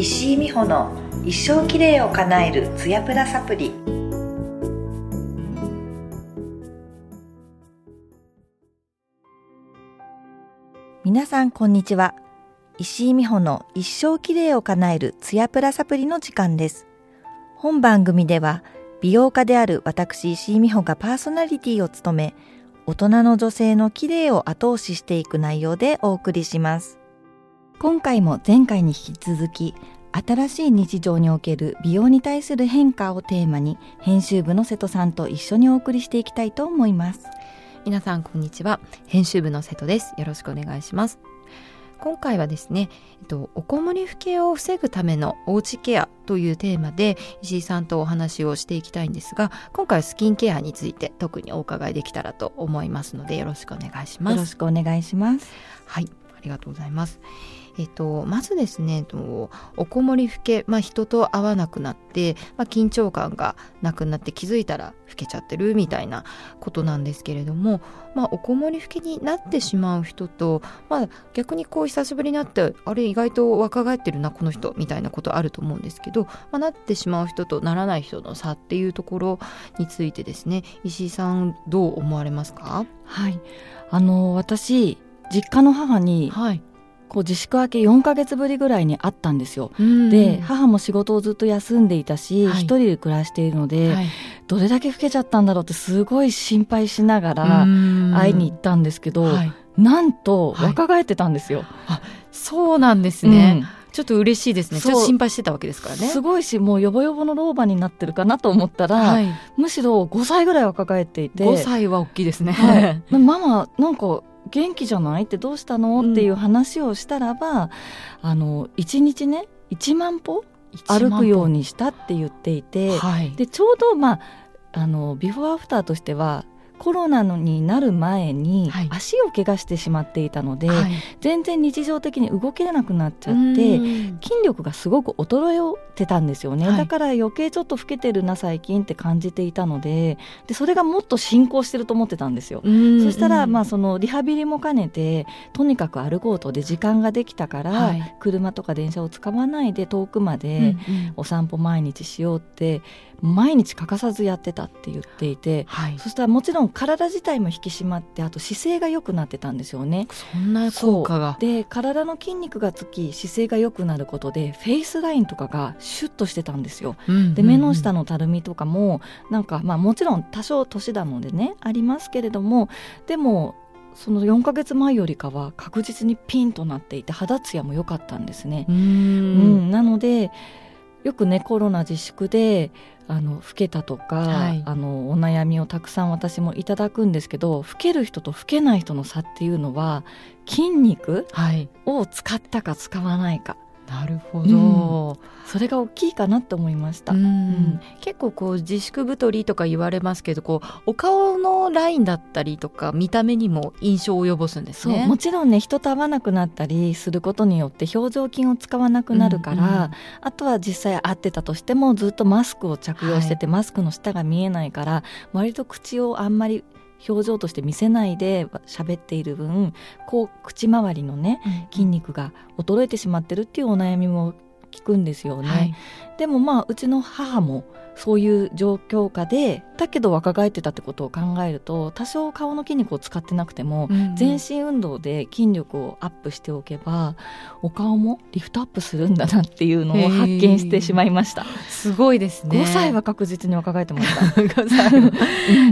石井美穂の一生きれいを叶えるツヤプラサプリ。皆さんこんにちは。石井美穂の一生きれいを叶えるツヤプラサプリの時間です。本番組では美容家である私石井美穂がパーソナリティを務め大人の女性の綺麗を後押ししていく内容でお送りします。今回も前回に引き続き新しい日常における美容に対する変化をテーマに編集部の瀬戸さんと一緒にお送りしていきたいと思います。皆さんこんにちは。編集部の瀬戸です。よろしくお願いします。今回はですね、えっと、おこもり老けを防ぐためのおうちケアというテーマで石井さんとお話をしていきたいんですが今回はスキンケアについて特にお伺いできたらと思いますのでよろしくお願いします。よろしくお願いします。はいありがとうございますえっと、まずですねおこもり老け、まあ、人と会わなくなって、まあ、緊張感がなくなって気づいたら老けちゃってるみたいなことなんですけれども、まあ、おこもり老けになってしまう人と、まあ、逆にこう久しぶりになってあれ意外と若返ってるなこの人みたいなことあると思うんですけど、まあ、なってしまう人とならない人の差っていうところについてですね石井さんどう思われますか？はい。あの私実家の母に、はい、こう自粛明け4か月ぶりぐらいに会ったんですよ。で母も仕事をずっと休んでいたし、はい、一人で暮らしているので、はい、どれだけ老けちゃったんだろうってすごい心配しながら会いに行ったんですけど、はい、なんと若返ってたんですよ。あそうなんですね、うんちょっと嬉しいですね。ちょっと心配してたわけですからね。すごいし、もうよぼよぼの老婆になってるかなと思ったら、はい、むしろ5歳ぐらい若返っていて。5歳は大きいですね。はい、ママ、なんか元気じゃない？ってどうしたの、っていう話をしたらばあの1日ね1万歩歩くようにしたって言っていて、はい、でちょうどまああのビフォーアフターとしてはコロナになる前に足を怪我してしまっていたので、はい、全然日常的に動けなくなっちゃって筋力がすごく衰えてたんですよね、はい、だから余計ちょっと老けてるな最近って感じていたのででそれがもっと進行してると思ってたんですよ。そしたらまあそのリハビリも兼ねてとにかく歩こうとで時間ができたから、はい、車とか電車を使わないで遠くまでお散歩毎日しようって毎日欠かさずやってたって言っていて、そしたらもちろん体自体も引き締まってあと姿勢が良くなってたんですよね。そんな効果が。で体の筋肉がつき姿勢が良くなることでフェイスラインとかがシュッとしてたんですよ、うんうんうん、で目の下のたるみとかもなんかまあもちろん多少年なのでねありますけれどもでもその4か月前よりかは確実にピンとなっていて肌ツヤも良かったんですね。うん。うん。なのでよくねコロナ自粛であの老けたとか、はい、あのお悩みをたくさん私もいただくんですけど老ける人と老けない人の差っていうのは筋肉を使ったか使わないか。なるほど、うん、それが大きいかなって思いました、うん、結構こう自粛太りとか言われますけどこうお顔のラインだったりとか見た目にも印象を及ぼすんですね。もちろんね人と会わなくなったりすることによって表情筋を使わなくなるから、うんうん、あとは実際会ってたとしてもずっとマスクを着用してて、はい、マスクの下が見えないから割と口をあんまり表情として見せないで喋っている分こう口周りのね、筋肉が衰えてしまってるっていうお悩みも聞くんですよね、はい、でもまあうちの母もそういう状況下でだけど若返ってたってことを考えると多少顔の筋肉を使ってなくても、うんうん、全身運動で筋力をアップしておけばお顔もリフトアップするんだなっていうのを発見してしまいました。すごいですね。5歳は確実に若返ってました。5歳。は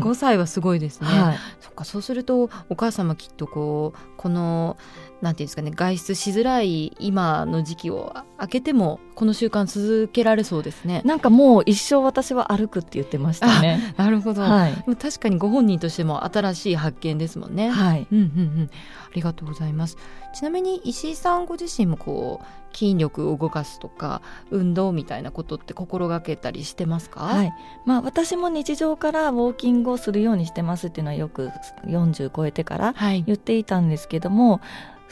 5歳はすごいですね、はい、そっかそうするとお母様きっとこうこのなんていうんですかね外出しづらい今の時期を明けてもこの習慣続けられそうですね。なんかもう一生私は歩くって言ってましたね。なるほど、はい、確かにご本人としても新しい発見ですもんね。はい、うんうんうん、ありがとうございます。ちなみに石井さんご自身もこう筋力を動かすとか運動みたいなことって心がけたりしてますか、はい。まあ、私も日常からウォーキングをするようにしてますっていうのはよく40超えてから言っていたんですけども、はい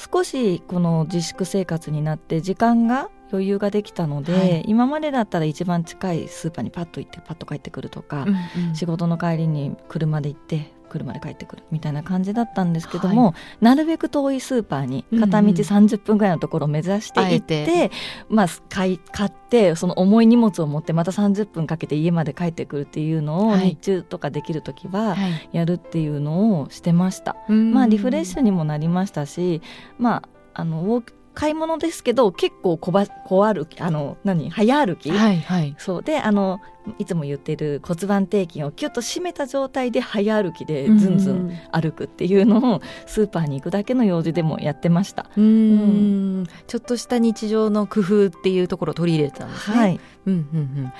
少しこの自粛生活になって時間が余裕ができたので、はい、今までだったら一番近いスーパーにパッと行ってパッと帰ってくるとか、うんうん、仕事の帰りに車で行って車で帰ってくるみたいな感じだったんですけども、はい、なるべく遠いスーパーに片道30分ぐらいのところを目指して行って、うんうん、まあ、買い買ってその重い荷物を持ってまた30分かけて家まで帰ってくるっていうのを日中とかできる時はやるっていうのをしてました。はい、まあ、リフレッシュにもなりましたし、まあ、あのウォー買い物ですけど結構小ば小歩きあの何？早歩き、はいはい、そうであのいつも言ってる骨盤底筋をキュッと締めた状態で早歩きでずんずん歩くっていうのをスーパーに行くだけの用事でもやってました。うん、ちょっとした日常の工夫っていうところを取り入れてたんですね。はい。うんうんうん。わ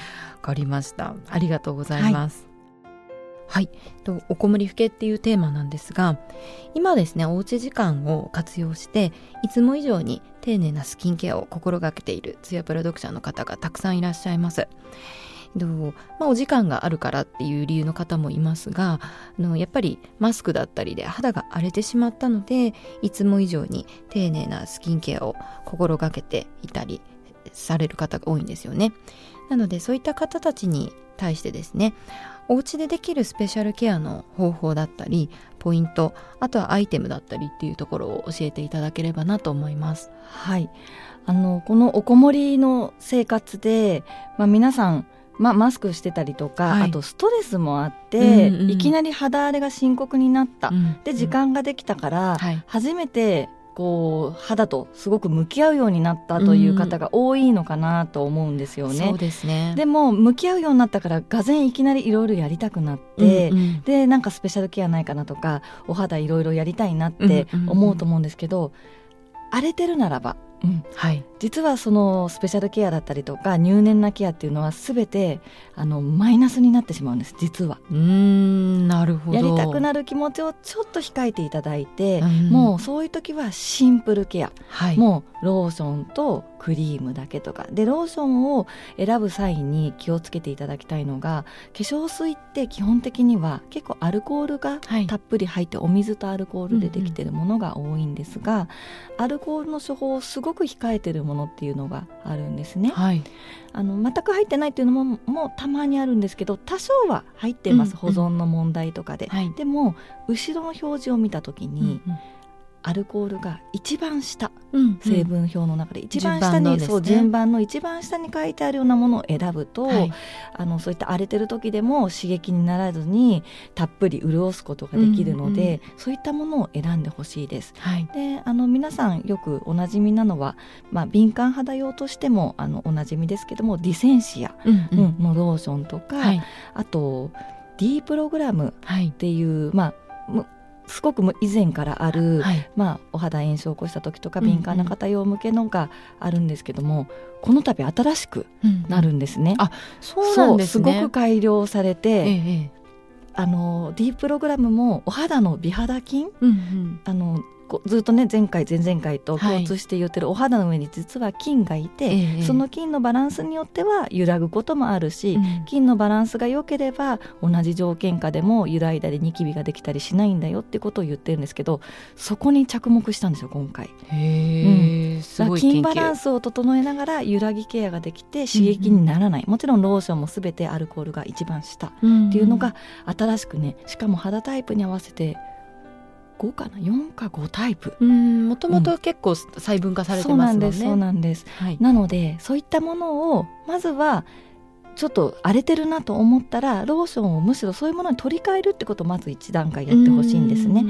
かりました。ありがとうございます、はいはい。と、おこもりふけっていうテーマなんですが、今ですね、おうち時間を活用して、いつも以上に丁寧なスキンケアを心がけているツヤプロ読者の方がたくさんいらっしゃいます。どうまあ、お時間があるからっていう理由の方もいますがあのやっぱりマスクだったりで肌が荒れてしまったのでいつも以上に丁寧なスキンケアを心がけていたりされる方が多いんですよね。なのでそういった方たちに対してですねお家でできるスペシャルケアの方法だったりポイントあとはアイテムだったりっていうところを教えていただければなと思います。はい。あのこのおこもりの生活で、まあ、皆さんまあ、マスクしてたりとか、はい、あとストレスもあって、うんうん、いきなり肌荒れが深刻になった、うん、で時間ができたから、はい、初めてこう肌とすごく向き合うようになったという方が多いのかなと思うんですよね。そうですね。でも向き合うようになったからがぜんいきなりいろいろやりたくなって、うんうん、でなんかスペシャルケアないかなとかお肌いろいろやりたいなって思うと思うんですけど、荒れてるならばうん。はい、実はそのスペシャルケアだったりとか入念なケアっていうのは全てあのマイナスになってしまうんです実は。うんなるほど。やりたくなる気持ちをちょっと控えていただいて、うん、もうそういう時はシンプルケア、はい、もうローションとクリームだけとか。でローションを選ぶ際に気をつけていただきたいのが化粧水って基本的には結構アルコールがたっぷり入って、はい、お水とアルコールでできてるものが多いんですが、うんうん、アルコールの処方をすごく控えてるものっていうのがあるんですね。はい、あの全く入ってないっていうのももたまにあるんですけど多少は入ってます、うんうん、保存の問題とかで。はい、でも後ろの表示を見た時に、うんうんアルコールが一番下、うん、成分表の中で一番下に、ね、そう順番の一番下に書いてあるようなものを選ぶと、はい、あのそういった荒れてる時でも刺激にならずにたっぷり潤すことができるので、うんうん、そういったものを選んでほしいです。はい、であの皆さんよくおなじみなのは、まあ、敏感肌用としてもあのおなじみですけどもディセンシア、のローションとか、はい、あと D プログラムっていう、まあすごく以前からある、はい、まあ、お肌炎症を起こした時とか敏感な方用向けのがあるんですけども、うんうん、この度新しくなるんですね。うん、あそうなんです、ね、すごく改良されて、ええ、あの D プログラムもお肌の美肌菌、うんうん、あのずっとね前回前々回と共通して言ってるお肌の上に実は菌がいて、はい、その菌のバランスによっては揺らぐこともあるし、うん、菌のバランスが良ければ同じ条件下でも揺らいだりニキビができたりしないんだよってことを言ってるんですけどそこに着目したんですよ今回。へうん、すごい菌バランスを整えながら揺らぎケアができて刺激にならない、うんうん、もちろんローションも全てアルコールが一番下っていうのが新しくねしかも肌タイプに合わせて5かな？4か5タイプ。もともと結構細分化されてますね、うん、そうなんですそうなんです、はい、なのでそういったものをまずはちょっと荒れてるなと思ったらローションをむしろそういうものに取り替えるってことをまず1段階やってほしいんですね。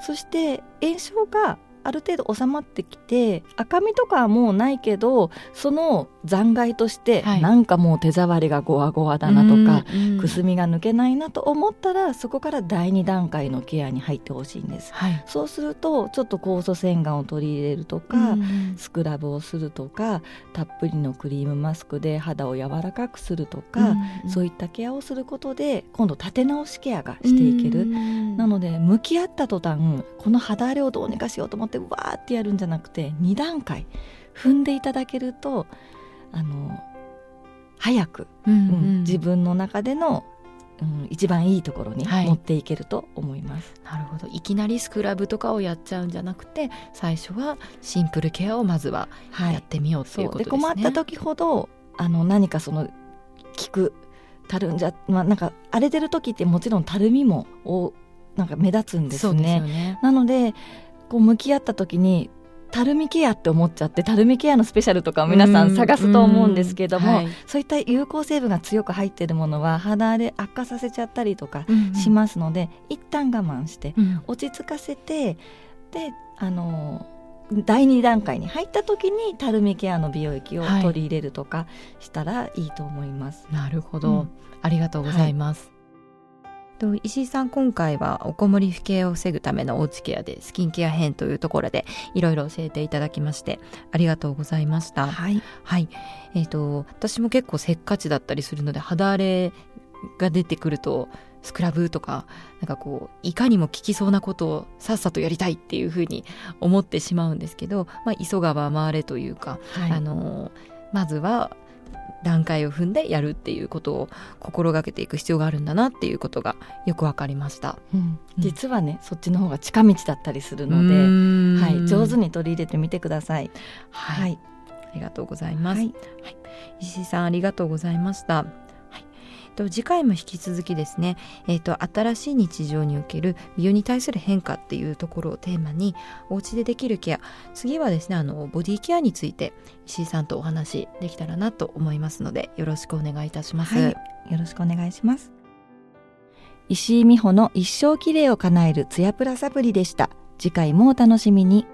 そして炎症がある程度収まってきて赤みとかはもうないけどその残骸として、はい、なんかもう手触りがゴワゴワだなとか、くすみが抜けないなと思ったらそこから第2段階のケアに入ってほしいんです、はい、そうするとちょっと酵素洗顔を取り入れるとか、スクラブをするとかたっぷりのクリームマスクで肌を柔らかくするとか、そういったケアをすることで今度立て直しケアがしていける、なので向き合った途端この肌荒れをどうにかしようと思ってわーってやるんじゃなくて2段階踏んでいただけるとあの早く、うん、うん、自分の中での、うん、一番いいところに持っていけると思います、はい、なるほど。いきなりスクラブとかをやっちゃうんじゃなくて最初はシンプルケアをまずはやってみようっていうことですね、困った時ほどあの何かその効くたるんじゃ、まあ、なんか荒れてる時ってもちろんたるみもなんか目立つんですね。すね。なのでこう向き合った時にたるみケアって思っちゃってたるみケアのスペシャルとかを皆さん探すと思うんですけども、はい、そういった有効成分が強く入っているものは肌荒れ悪化させちゃったりとかしますので、うんうん、一旦我慢して落ち着かせて、であの第2段階に入った時にたるみケアの美容液を取り入れるとかしたらいいと思います。はい、なるほど、うん、ありがとうございます。はいと石井さん今回はおこもり不景を防ぐためのおうちケアでスキンケア編というところでいろいろ教えていただきましてありがとうございました。はい、はい、えっ、ー、と私も結構せっかちだったりするので肌荒れが出てくるとスクラブとかなんかこういかにも効きそうなことをさっさとやりたいっていうふうに思ってしまうんですけど、まあ、急がば回れというか、はい、あのまずは段階を踏んでやるっていうことを心がけていく必要があるんだなっていうことがよくわかりました、うん、実はねそっちの方が近道だったりするので、はい、上手に取り入れてみてください。はい、はい、ありがとうございます、はい、はい、石井さんありがとうございました。と次回も引き続きですね、えーと、新しい日常における美容に対する変化っていうところをテーマにお家でできるケア次はですねあのボディケアについて石井さんとお話できたらなと思いますのでよろしくお願いいたします、はい、よろしくお願いします。石井美穂の一生きれいを叶えるツヤプラサプリでした。次回もお楽しみに。